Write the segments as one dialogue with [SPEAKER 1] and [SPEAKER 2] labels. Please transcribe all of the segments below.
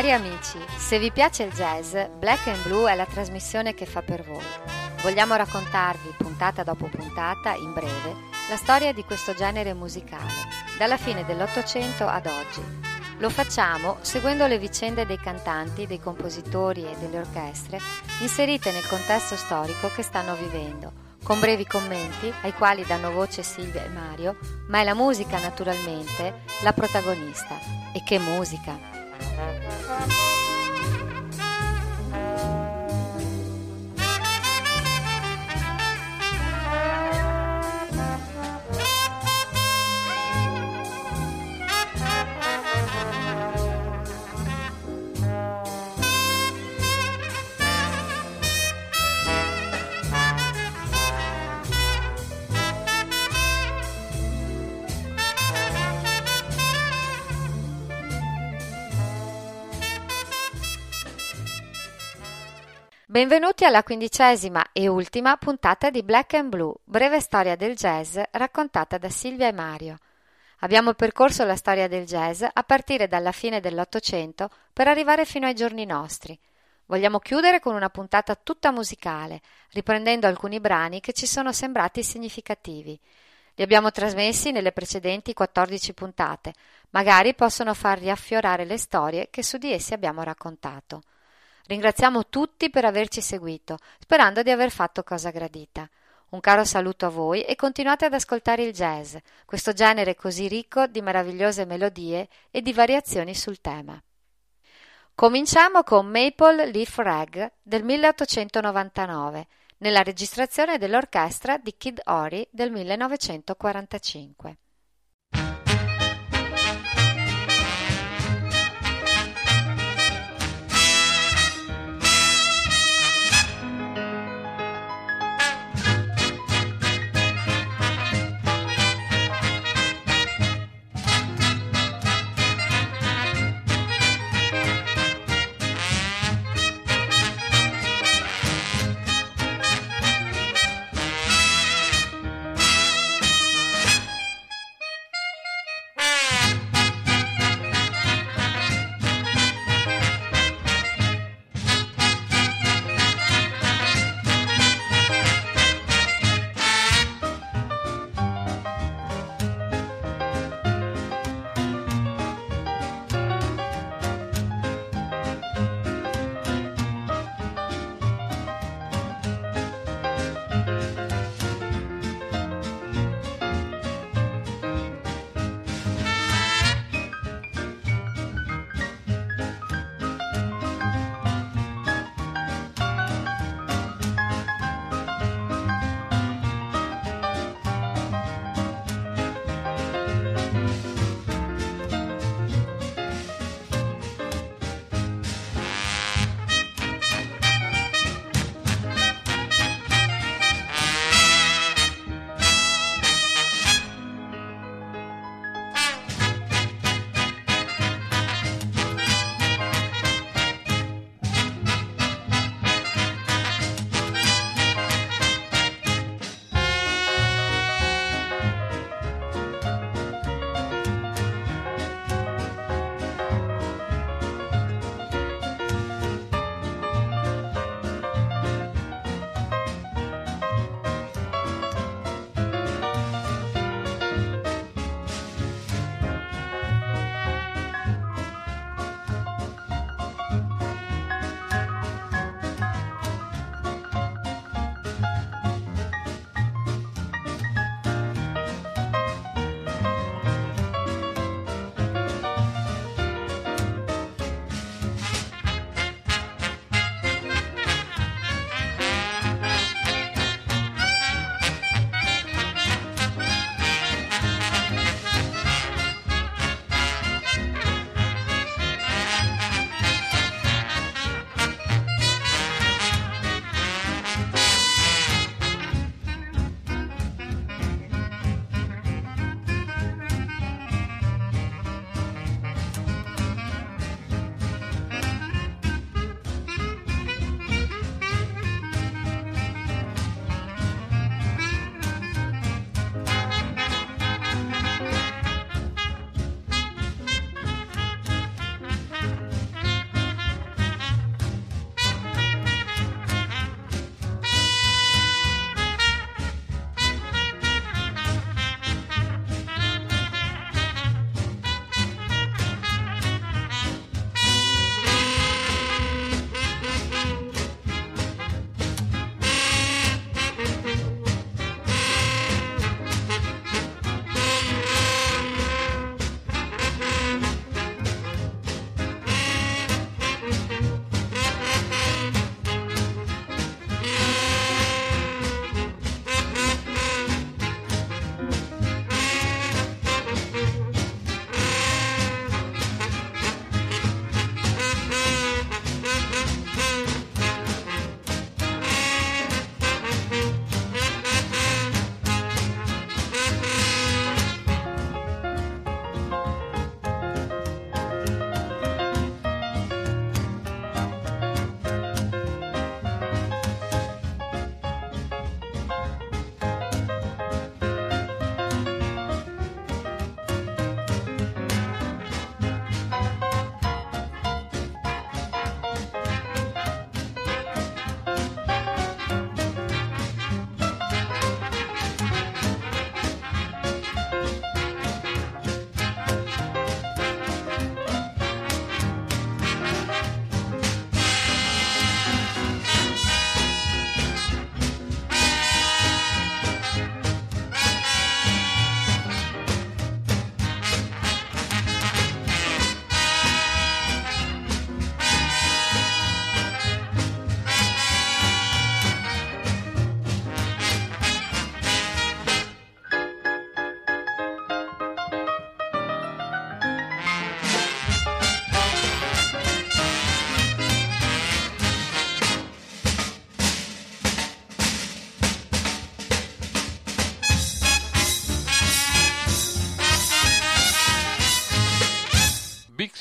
[SPEAKER 1] Cari amici, se vi piace il jazz, Black and Blue è la trasmissione che fa per voi. Vogliamo raccontarvi, puntata dopo puntata, in breve, la storia di questo genere musicale, dalla fine dell'Ottocento ad oggi. Lo facciamo seguendo le vicende dei cantanti, dei compositori e delle orchestre inserite nel contesto storico che stanno vivendo, con brevi commenti ai quali danno voce Silvia e Mario, ma è la musica naturalmente la protagonista. E che musica! Thank you. Benvenuti alla quindicesima e ultima puntata di Black and Blue, breve storia del jazz raccontata da Silvia e Mario. Abbiamo percorso la storia del jazz a partire dalla fine dell'Ottocento per arrivare fino ai giorni nostri. Vogliamo chiudere con una puntata tutta musicale, riprendendo alcuni brani che ci sono sembrati significativi. Li abbiamo trasmessi nelle precedenti 14 puntate, magari possono far riaffiorare le storie che su di essi abbiamo raccontato. Ringraziamo tutti per averci seguito, sperando di aver fatto cosa gradita. Un caro saluto a voi e continuate ad ascoltare il jazz, questo genere così ricco di meravigliose melodie e di variazioni sul tema. Cominciamo con Maple Leaf Rag del 1899, nella registrazione dell'orchestra di Kid Ory del 1945.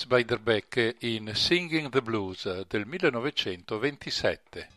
[SPEAKER 2] Beiderbecke in Singing the Blues del 1927.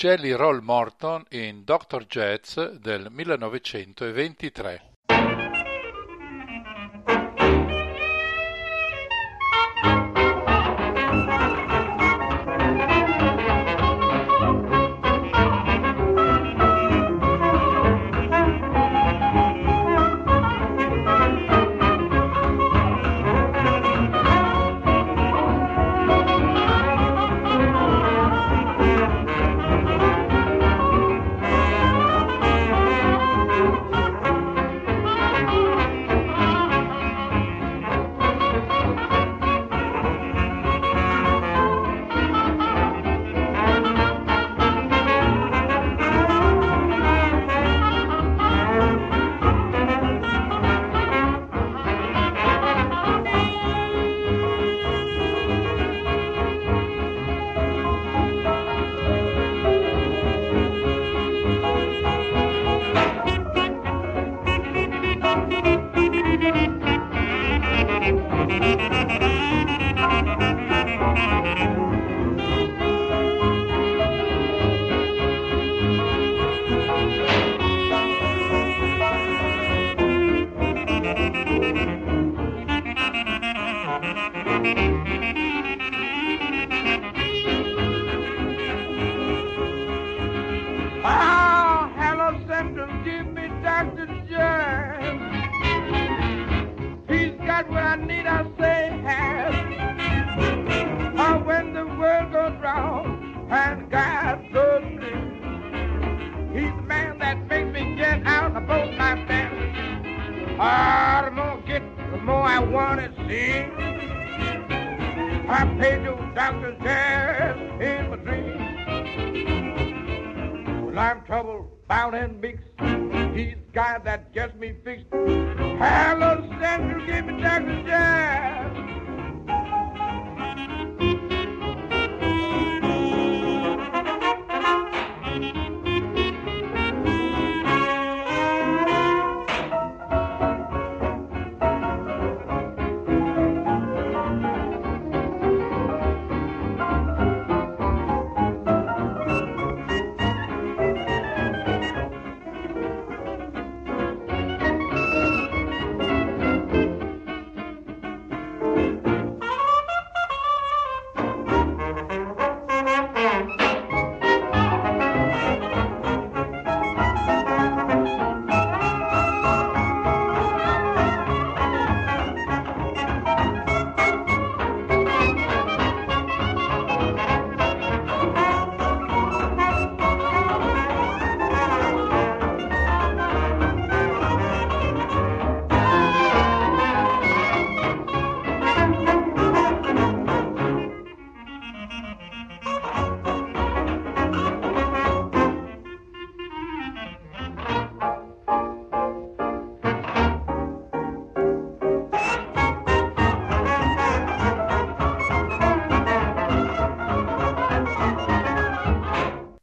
[SPEAKER 2] Jelly Roll Morton in Dr. Jazz del 1923.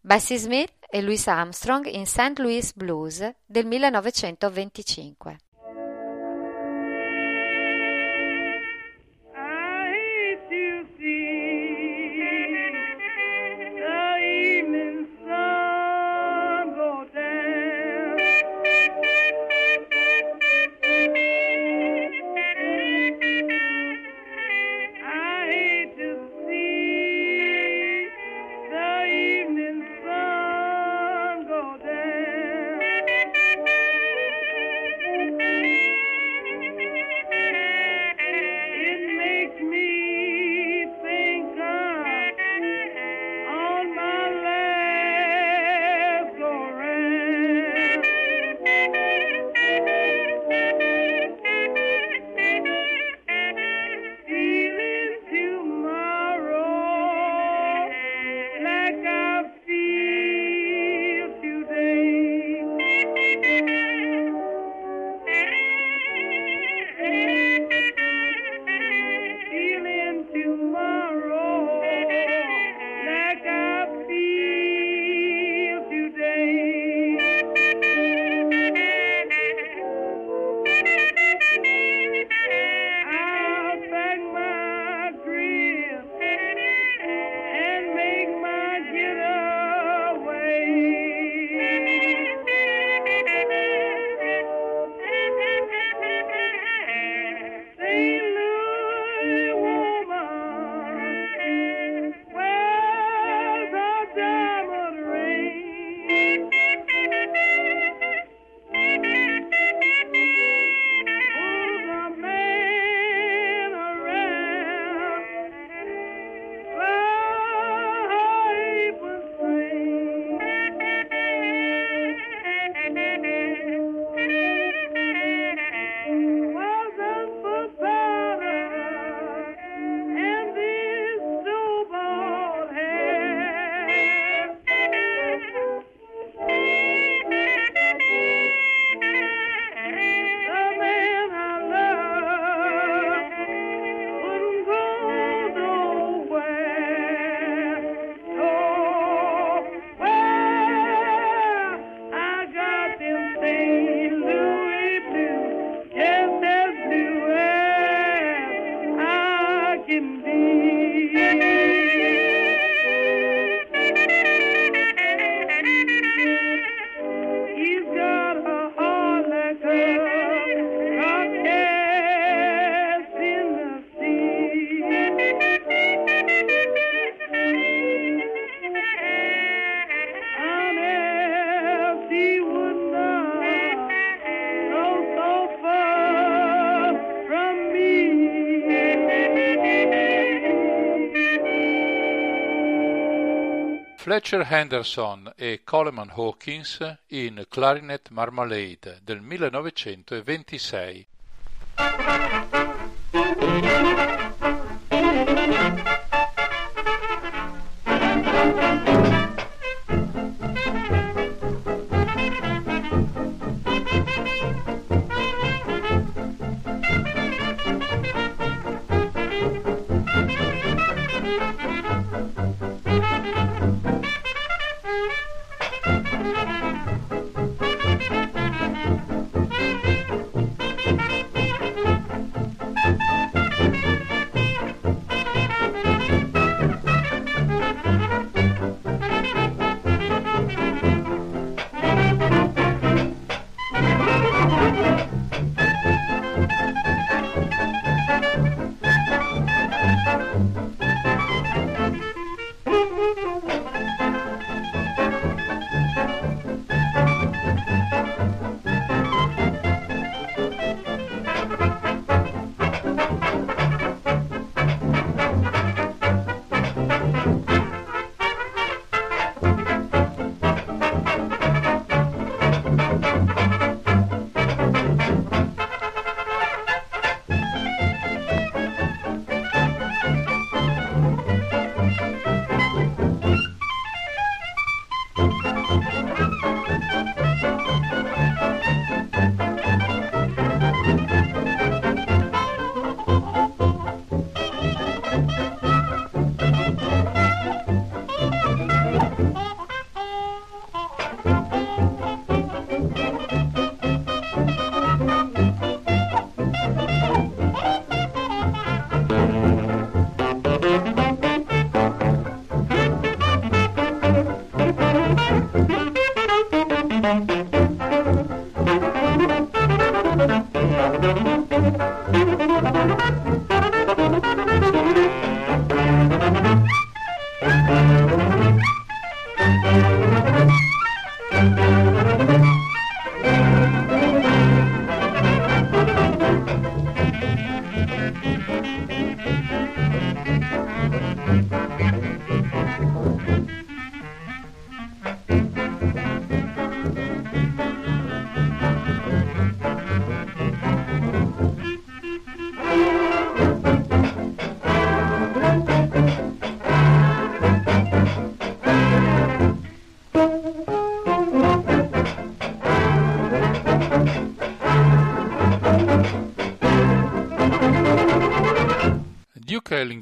[SPEAKER 1] Bessie Smith e Louis Armstrong in St. Louis Blues del 1925.
[SPEAKER 2] Fletcher Henderson e Coleman Hawkins in Clarinet Marmalade del 1926.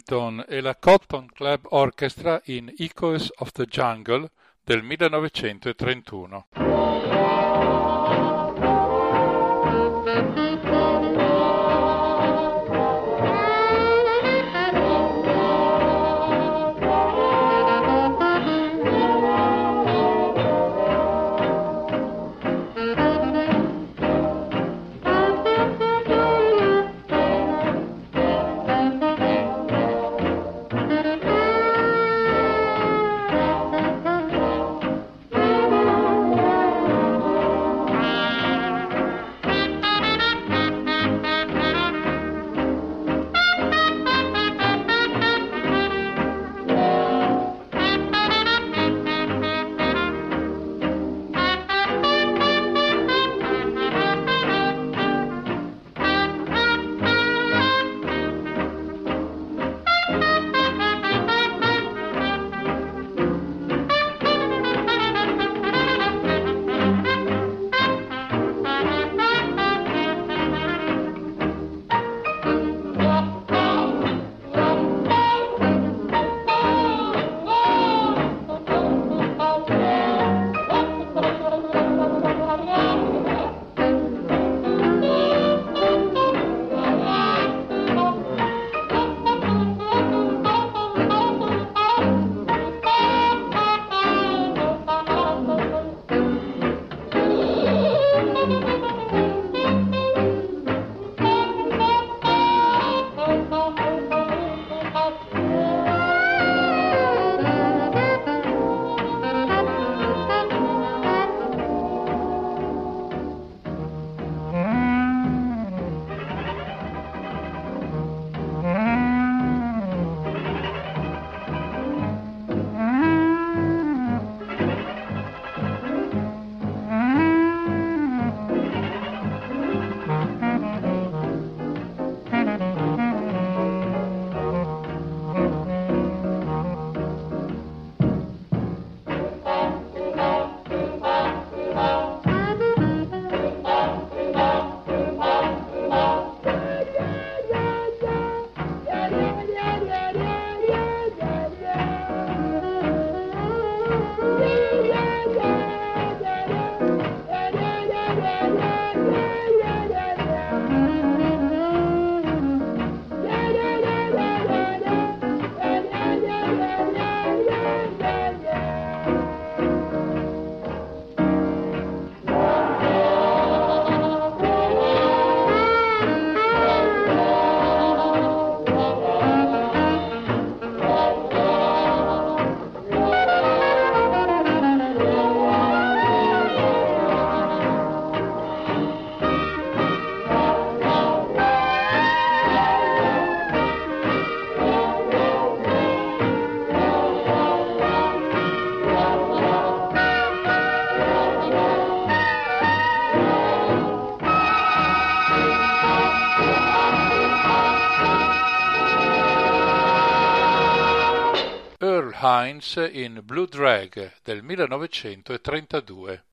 [SPEAKER 2] Ellington e la Cotton Club Orchestra in Echoes of the Jungle del 1931. In Blue Drag del 1932.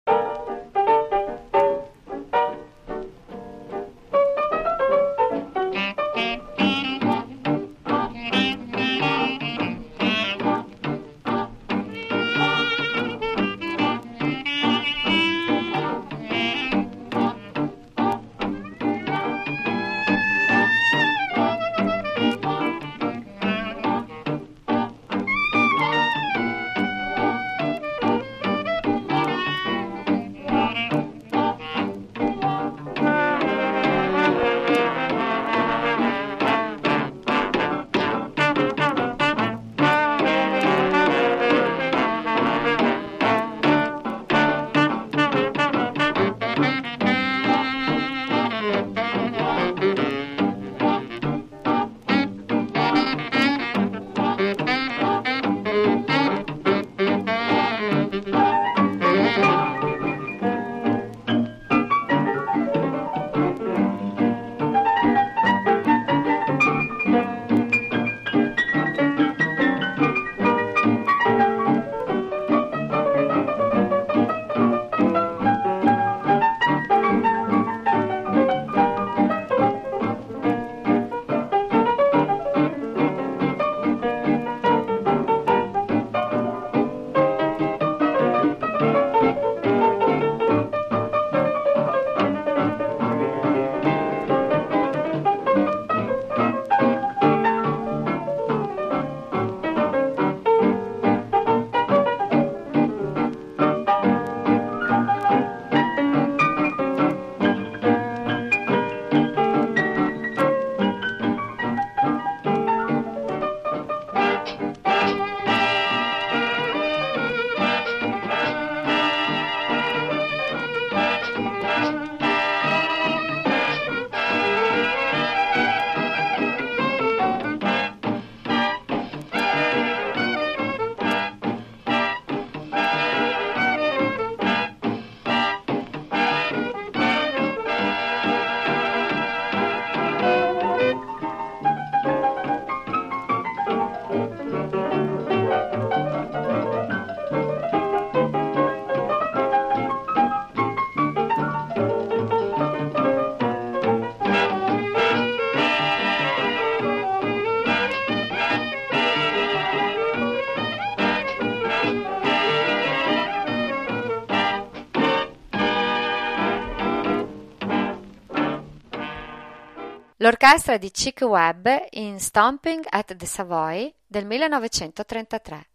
[SPEAKER 1] L'orchestra di Chick Webb in Stomping at the Savoy del 1933.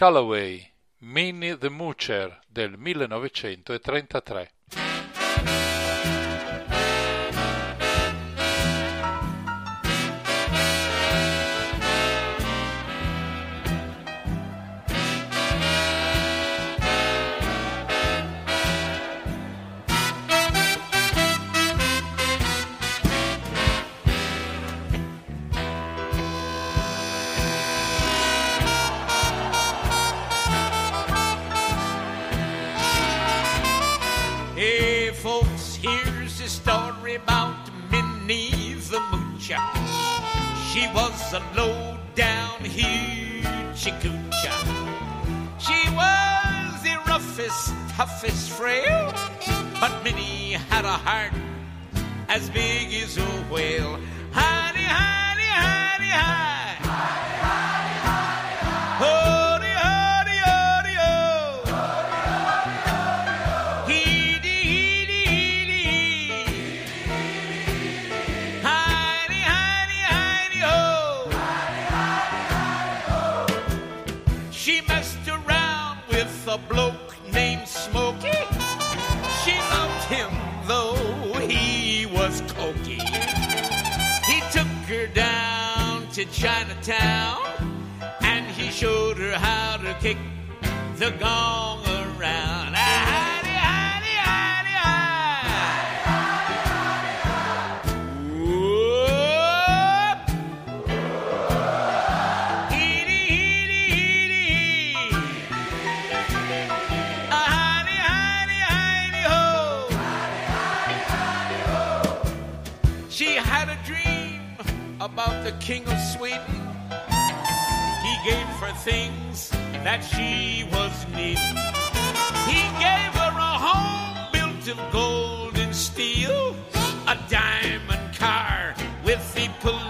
[SPEAKER 2] Calloway, Minnie the Moocher del 1933.
[SPEAKER 3] Story about Minnie the Moocher. She was a low down hoochie coocher. She was the roughest, toughest frail, but Minnie had a heart as big as a whale. Honey, honey, honey, honey. Chinatown and he showed her how to kick the gong around. The King of Sweden. He gave her things that she was needing. He gave her a home built of gold and steel, a diamond car with the platinum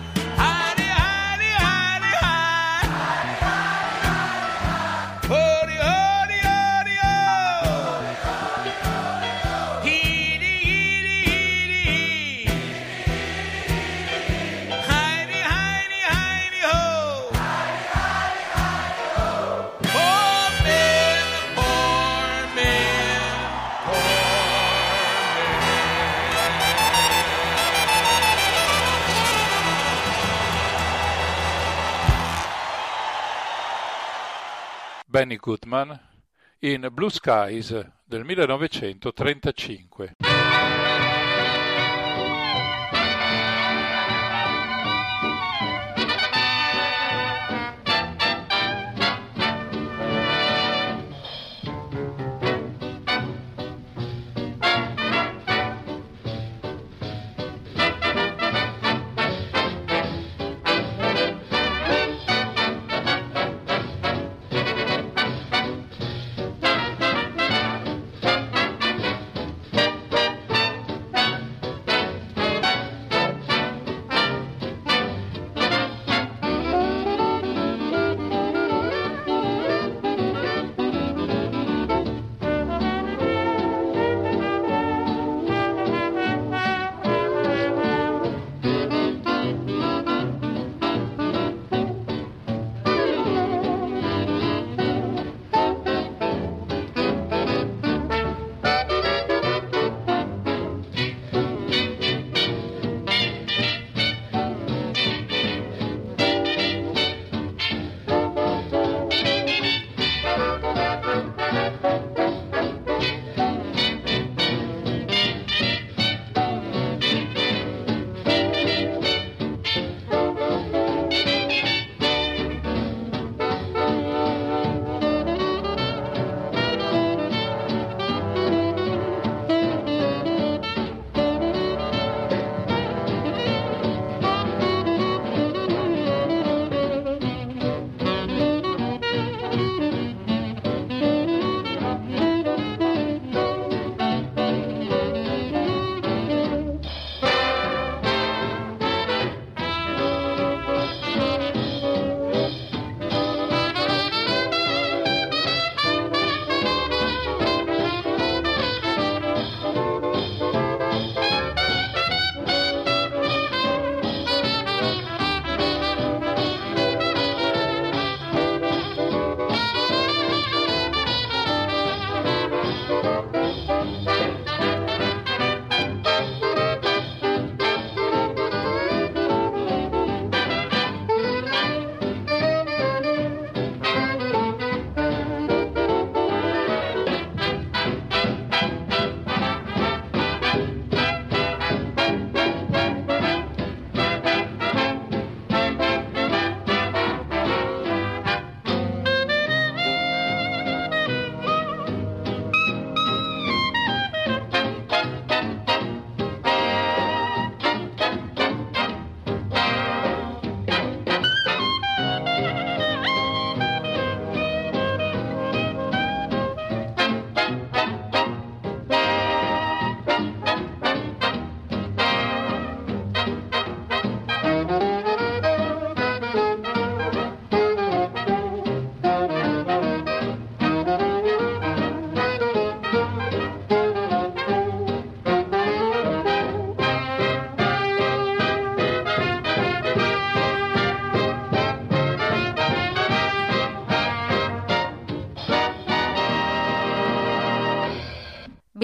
[SPEAKER 2] Benny Goodman in Blue Skies del 1935.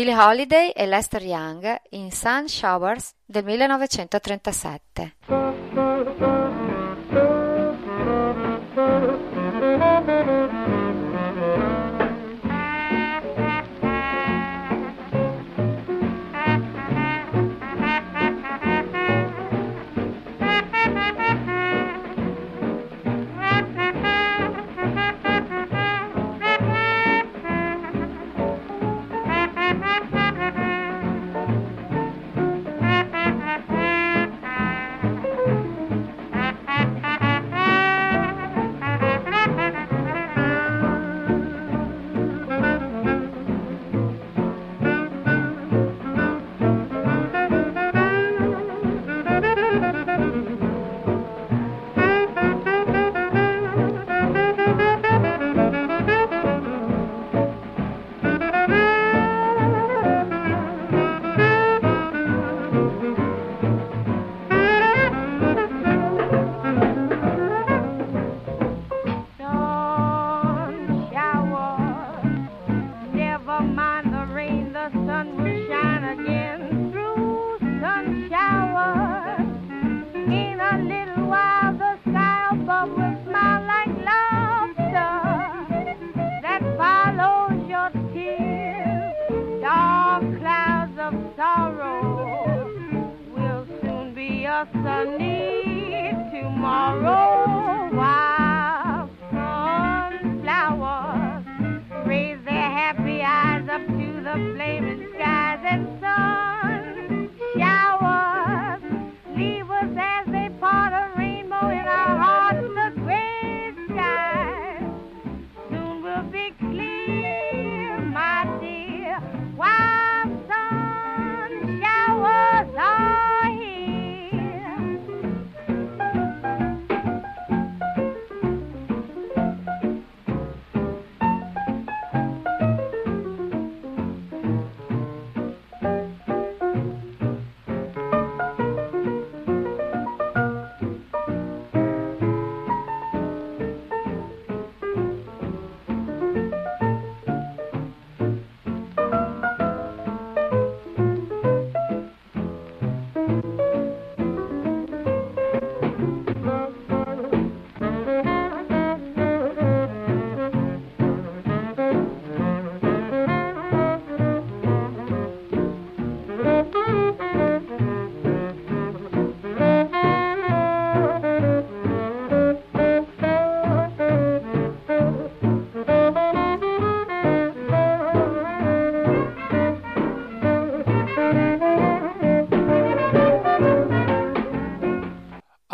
[SPEAKER 1] Billie Holiday e Lester Young in Sun Showers del 1937.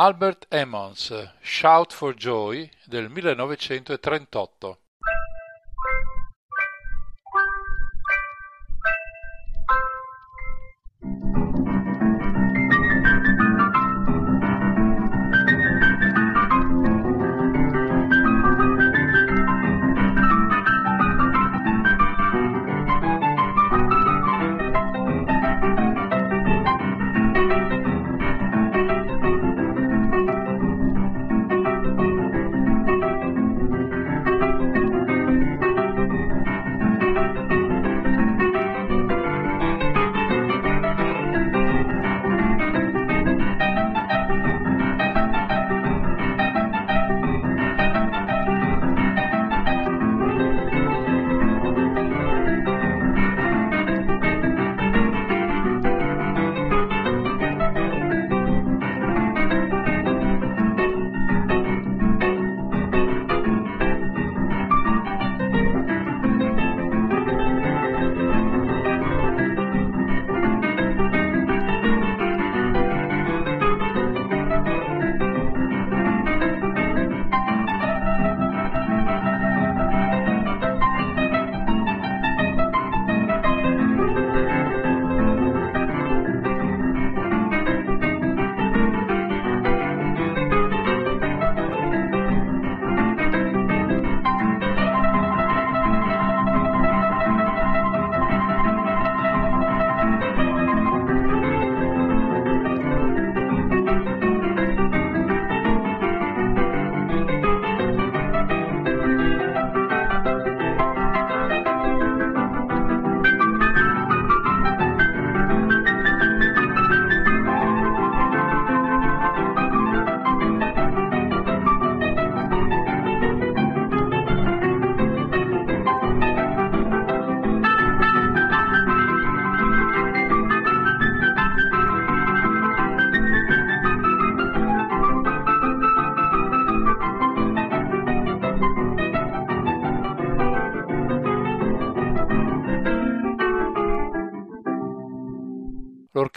[SPEAKER 2] Albert Emmons, Shout for Joy del 1938.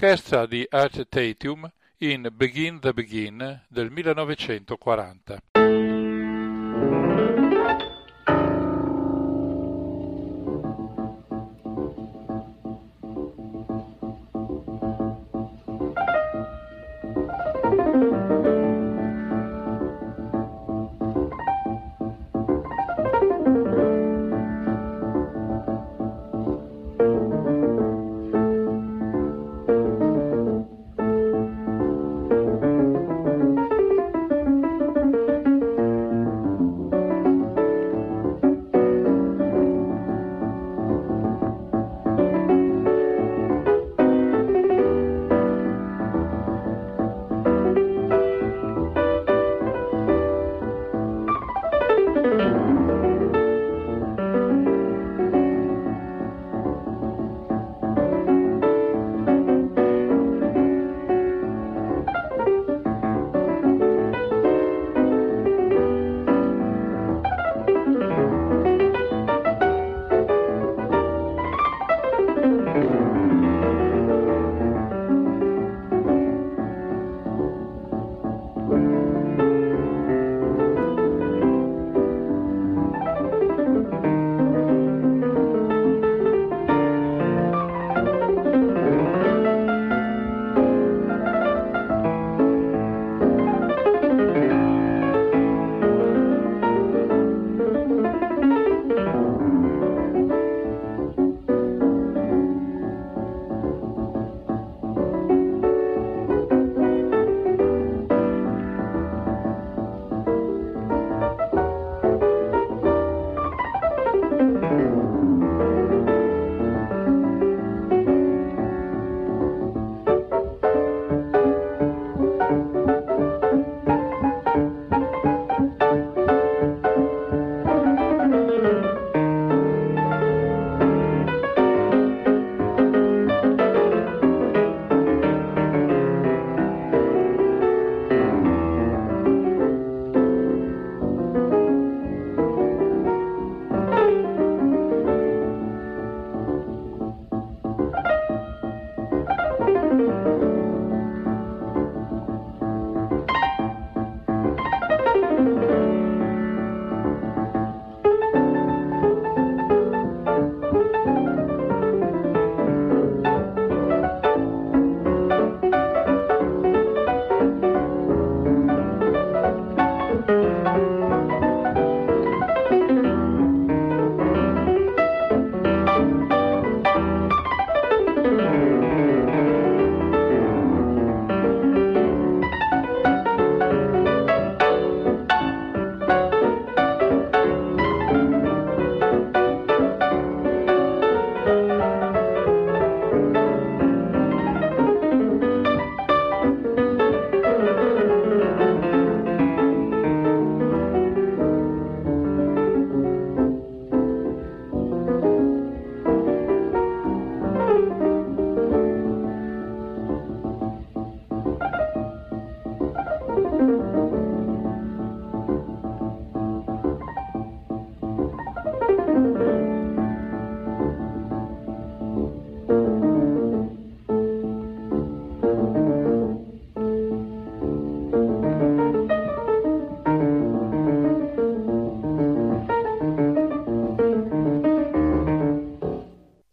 [SPEAKER 2] L'orchestra di Art Tatum in Begin the Begin del 1940.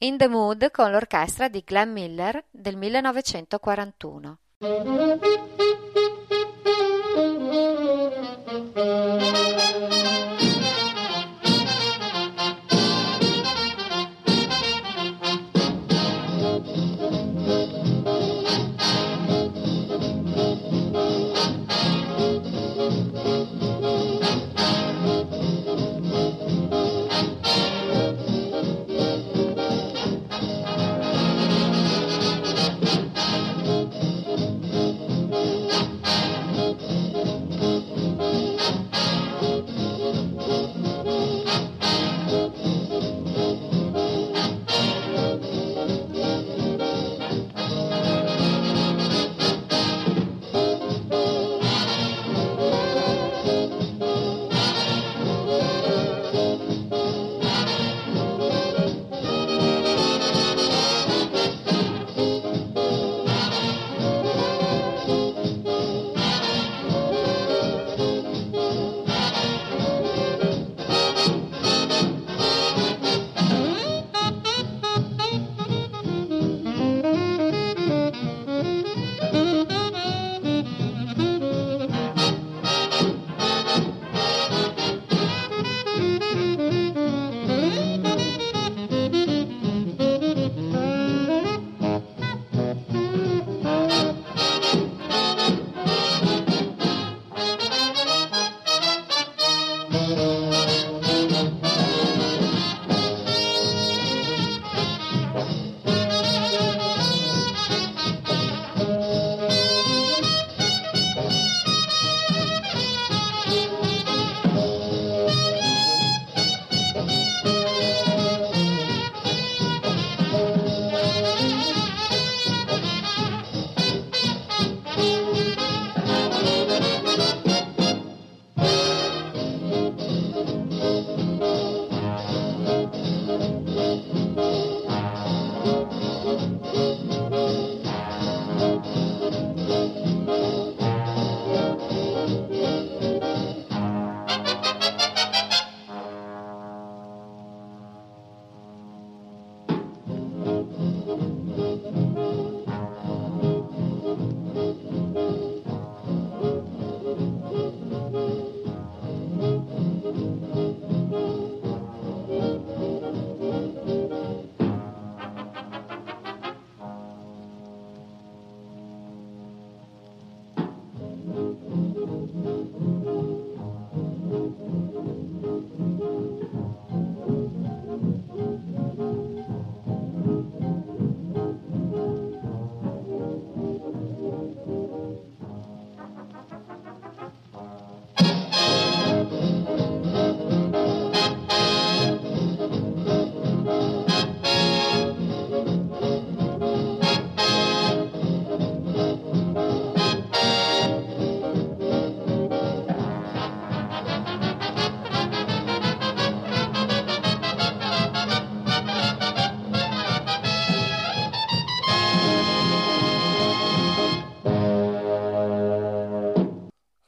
[SPEAKER 1] In the Mood con l'orchestra di Glenn Miller del 1941.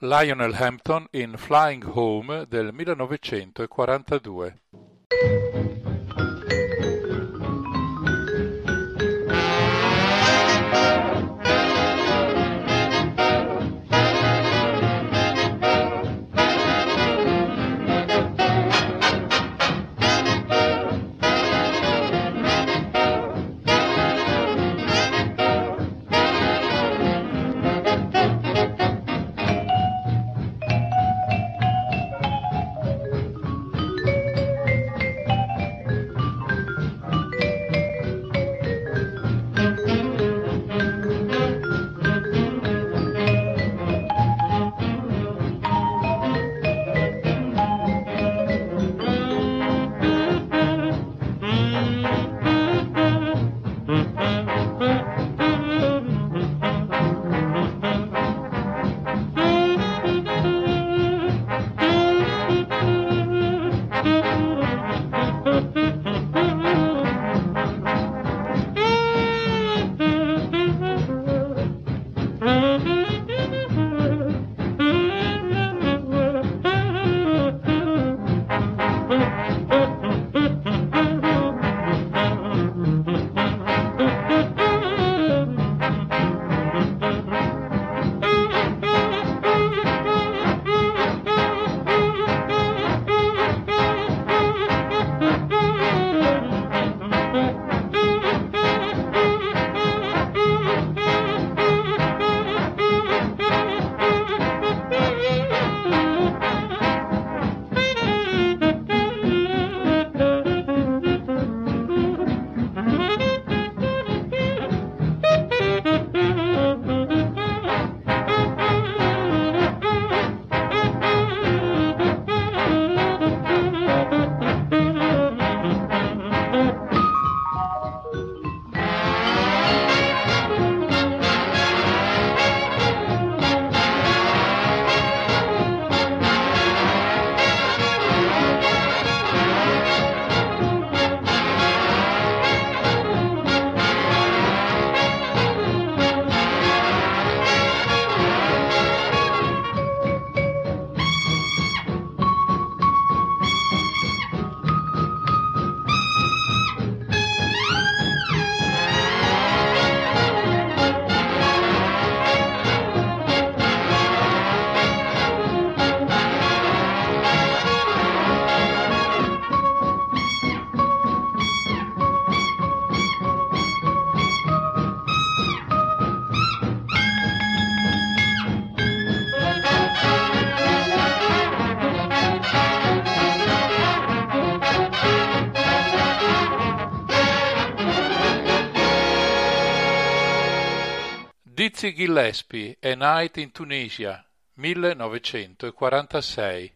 [SPEAKER 2] Lionel Hampton in Flying Home del 1942. Gillespie, A Night in Tunisia, 1946.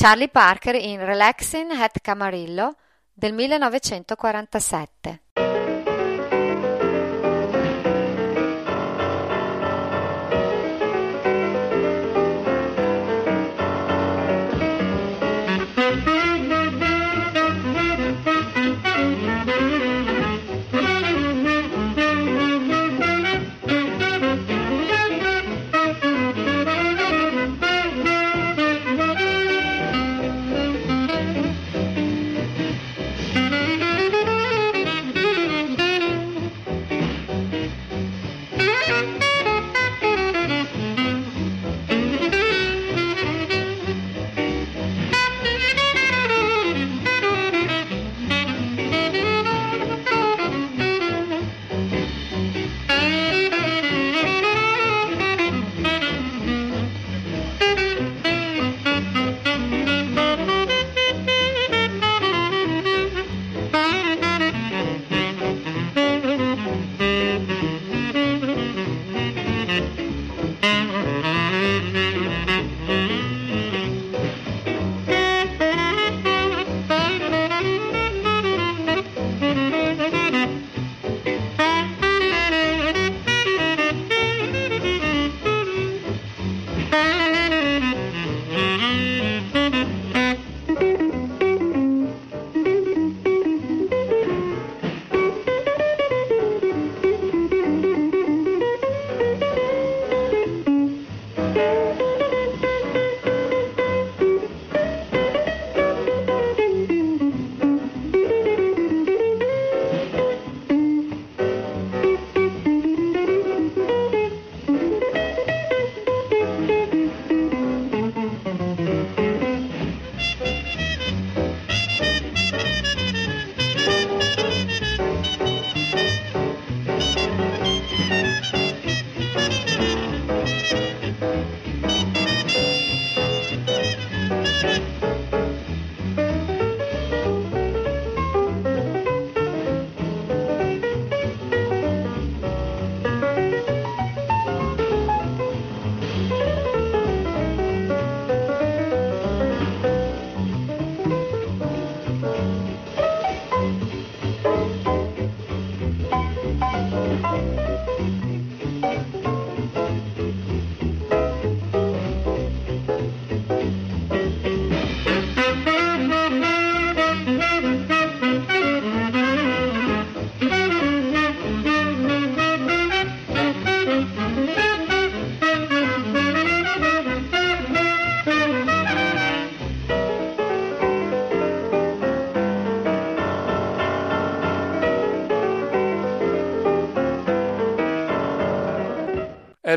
[SPEAKER 1] Charlie Parker in Relaxing at Camarillo del 1947.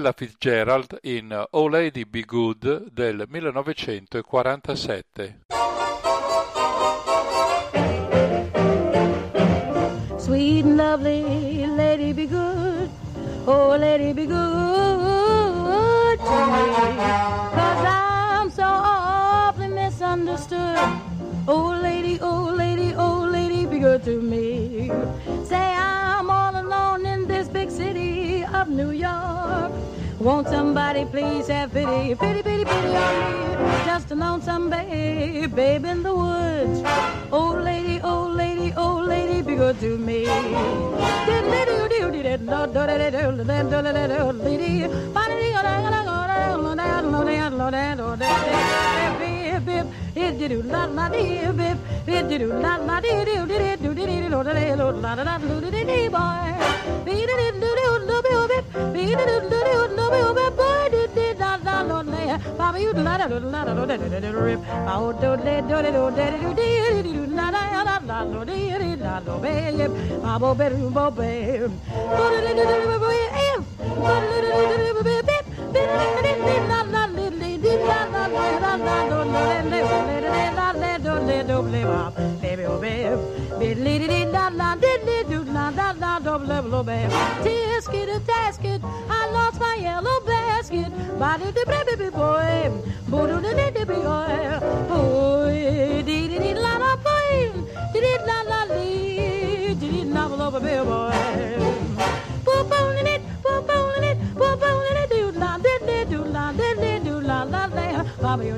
[SPEAKER 2] Ella Fitzgerald in Oh Lady Be Good del 1947.
[SPEAKER 4] Sweet and lovely lady be good, oh lady be good to me, cause I'm so awfully misunderstood. Oh lady, oh lady, oh lady be good to me. Say I'm all alone in this big city of New York. Won't somebody please have pity, pity, pity, pity on me? Just a lonesome babe, babe in the woods. Old lady, old lady, old lady, be good to me bib, it did la la dee bib, it did la la dee do did it do did it do did it do la la la did it boy. Be did it do do do be bib, be did it do do do be bib boy did did la la la la. Baba you la la la la la la la la rip. Oh do le do le do did do did do la la la la la dee did la la be bib. Baba be do bo be. Do did do do be bib. Do did do do be bib. Be did do did la la. Tisket a tasket, I lost my yellow basket. Body the baby boy, boo the baby boy, boy, dee dee la la boy, dee dee la la lee, dee dee la la baby boy. Boop W.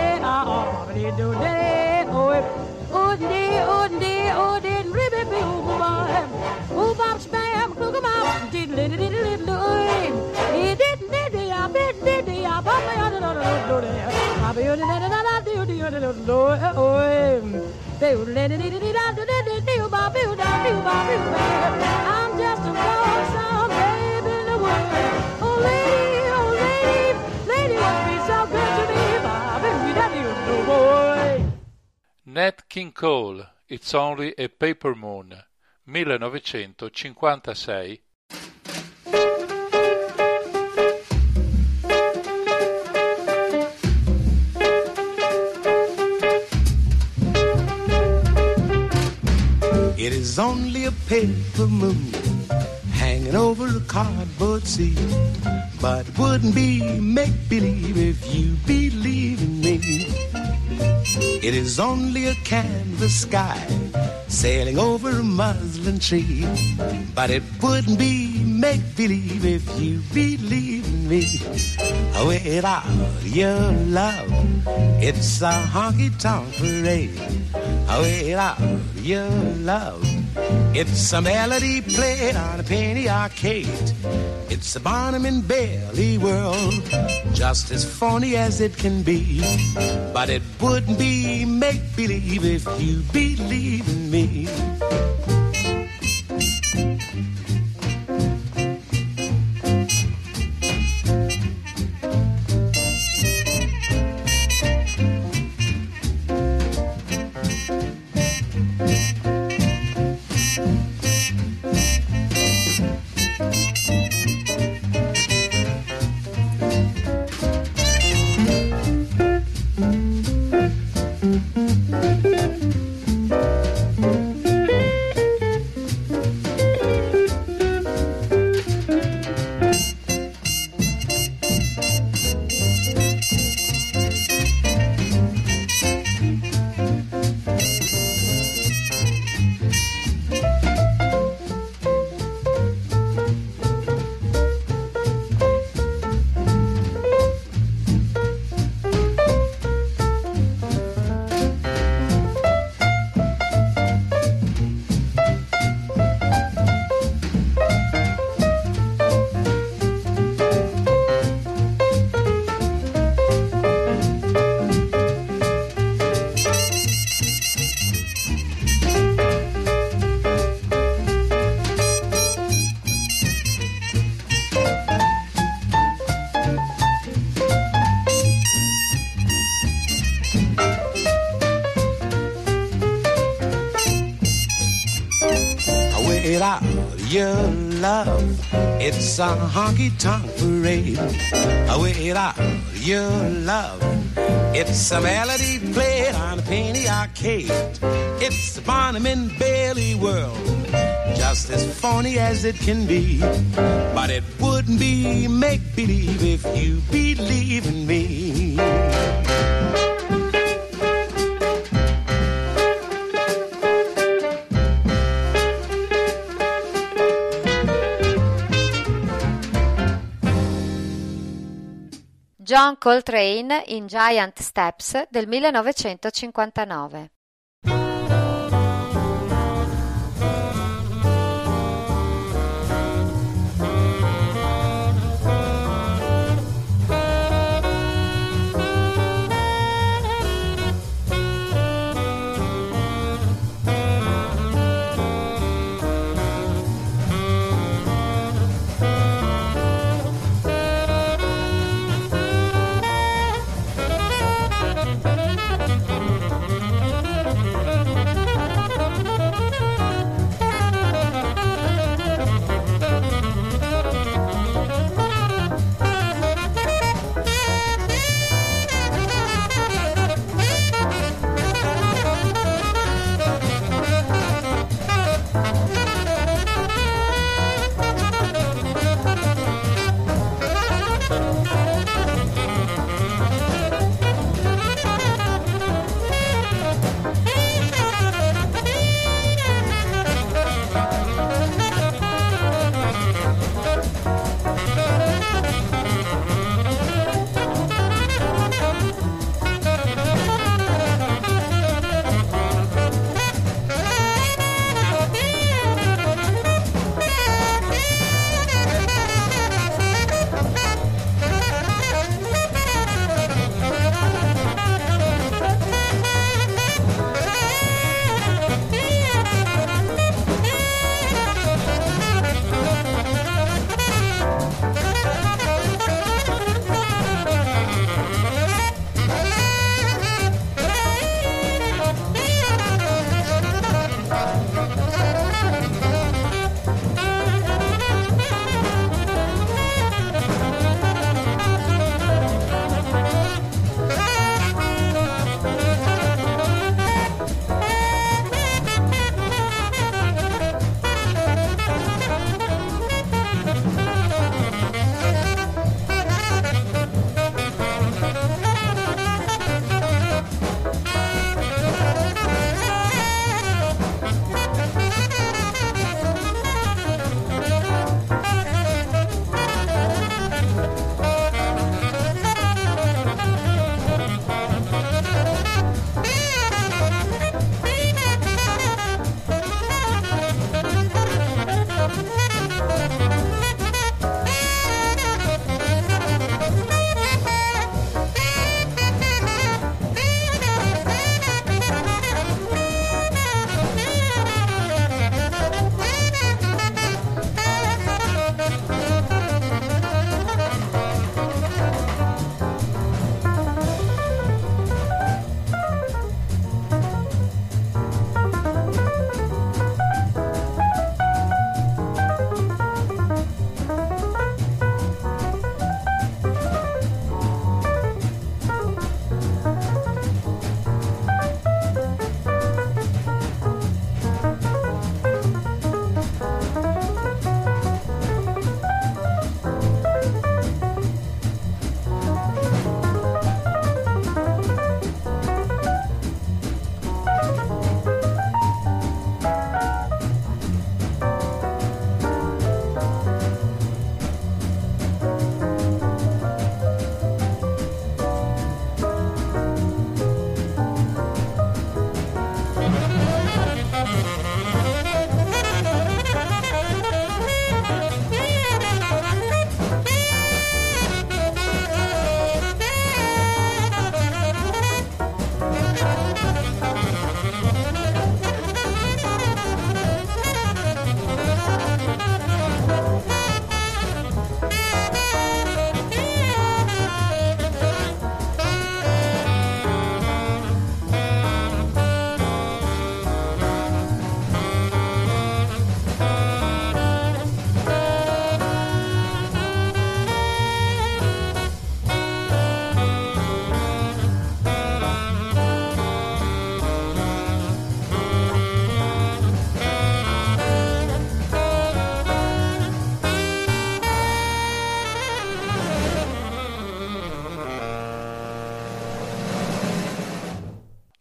[SPEAKER 4] I'm just a lonesome baby in the world. Oh, lady, oh, lady, lady, would be so good to me, Bobby. That you boy.
[SPEAKER 2] Nat King Cole, It's Only a Paper Moon, 1956.
[SPEAKER 5] It is only a paper moon hanging over a cardboard sea. But it wouldn't be make believe if you believe in me. It is only a canvas sky sailing over a muslin tree. But it wouldn't be make believe if you believe in me. Oh, without your love, it's a honky tonk parade. Oh, without your love, it's a melody played on a penny arcade. It's a Barnum and Bailey world, just as phony as it can be. But it wouldn't be make believe if you believe in me me. It's a honky tonk parade. Oh, Without your love, it's a melody played on a penny arcade. It's the Barnum and Bailey world, just as phony as it can be. But it wouldn't be make believe if you believe in me.
[SPEAKER 1] John Coltrane in Giant Steps del 1959.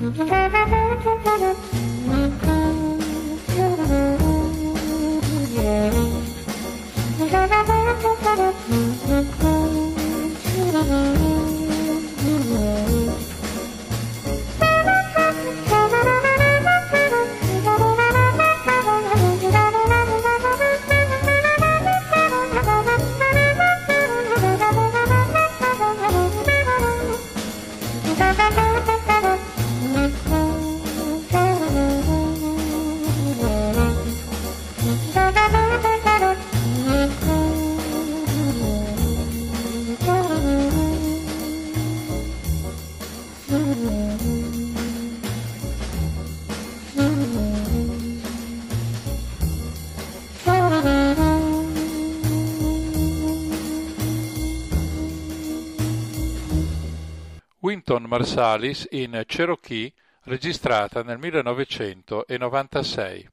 [SPEAKER 2] Thank you. Wynton Marsalis in Cherokee registrata nel 1996.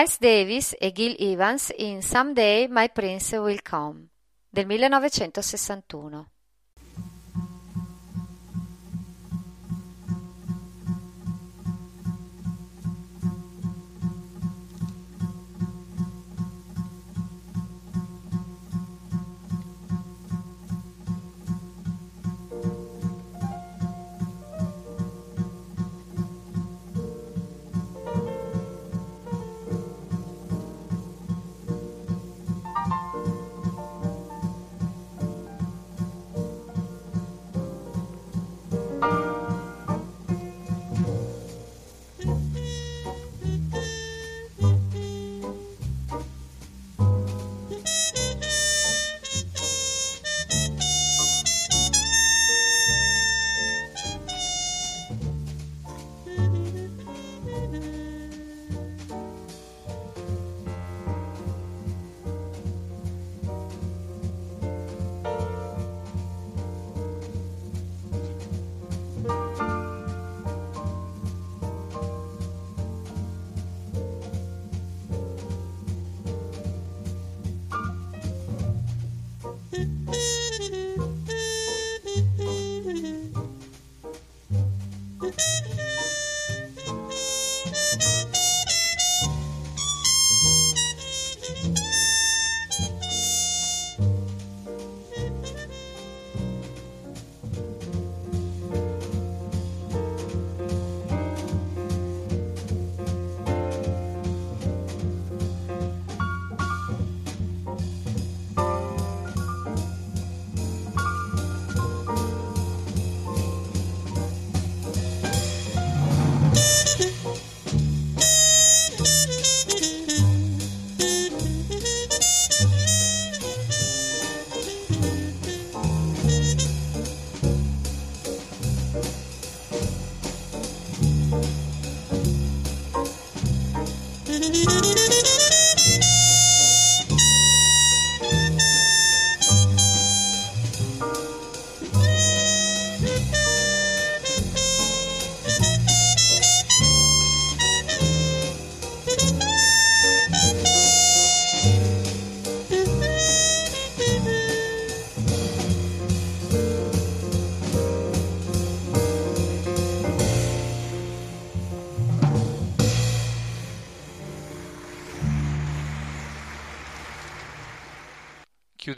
[SPEAKER 1] Miles Davis e Gil Evans in Someday My Prince Will Come del 1961.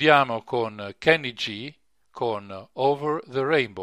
[SPEAKER 2] Chiudiamo con Kenny G con Over the Rainbow.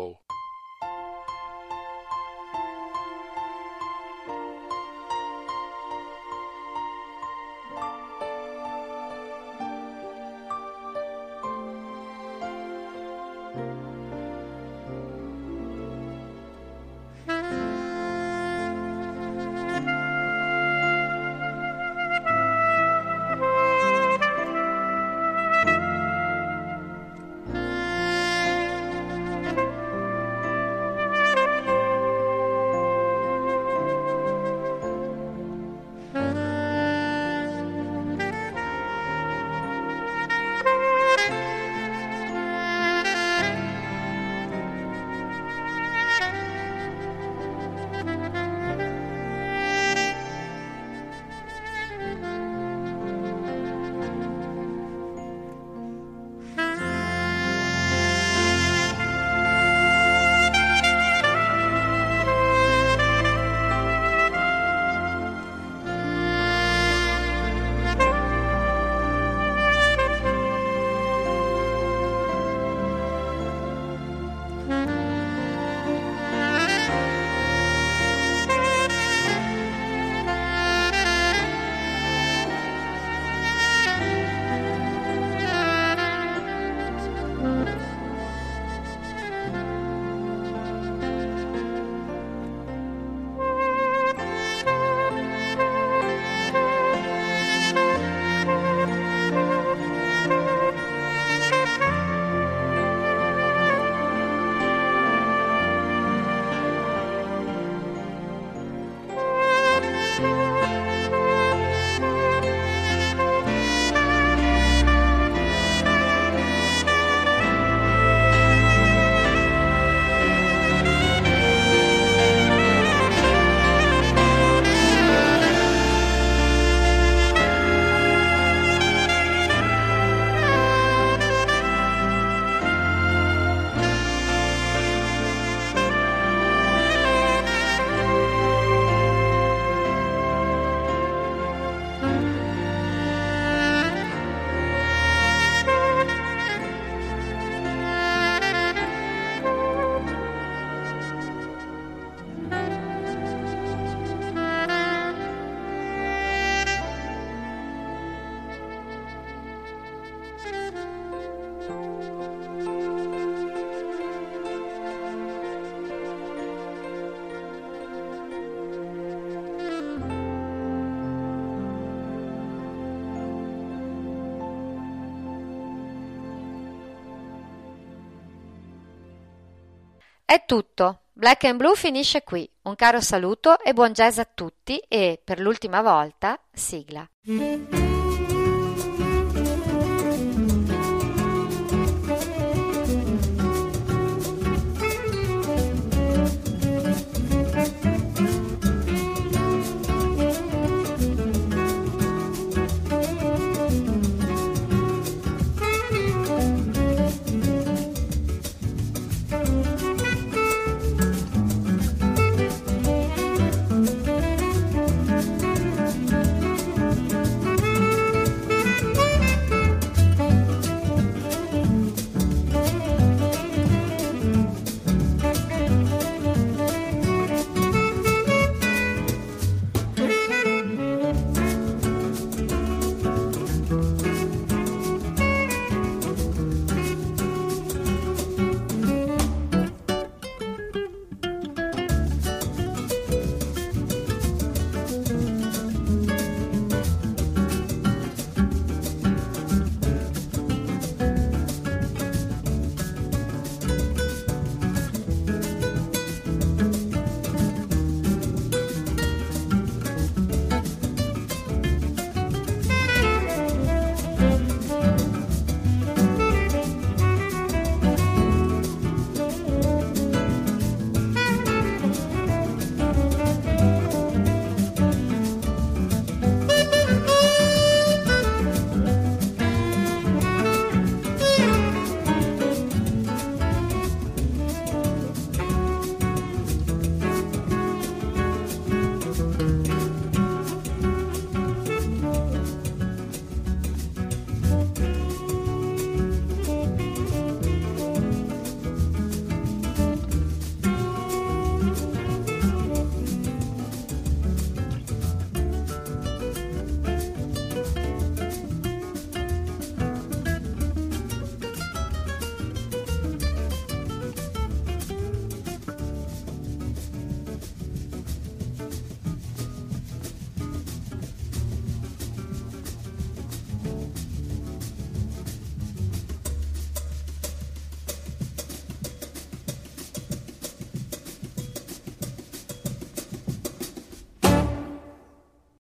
[SPEAKER 1] È tutto. Black and Blue finisce qui. Un caro saluto e buon jazz a tutti e, per l'ultima volta, sigla.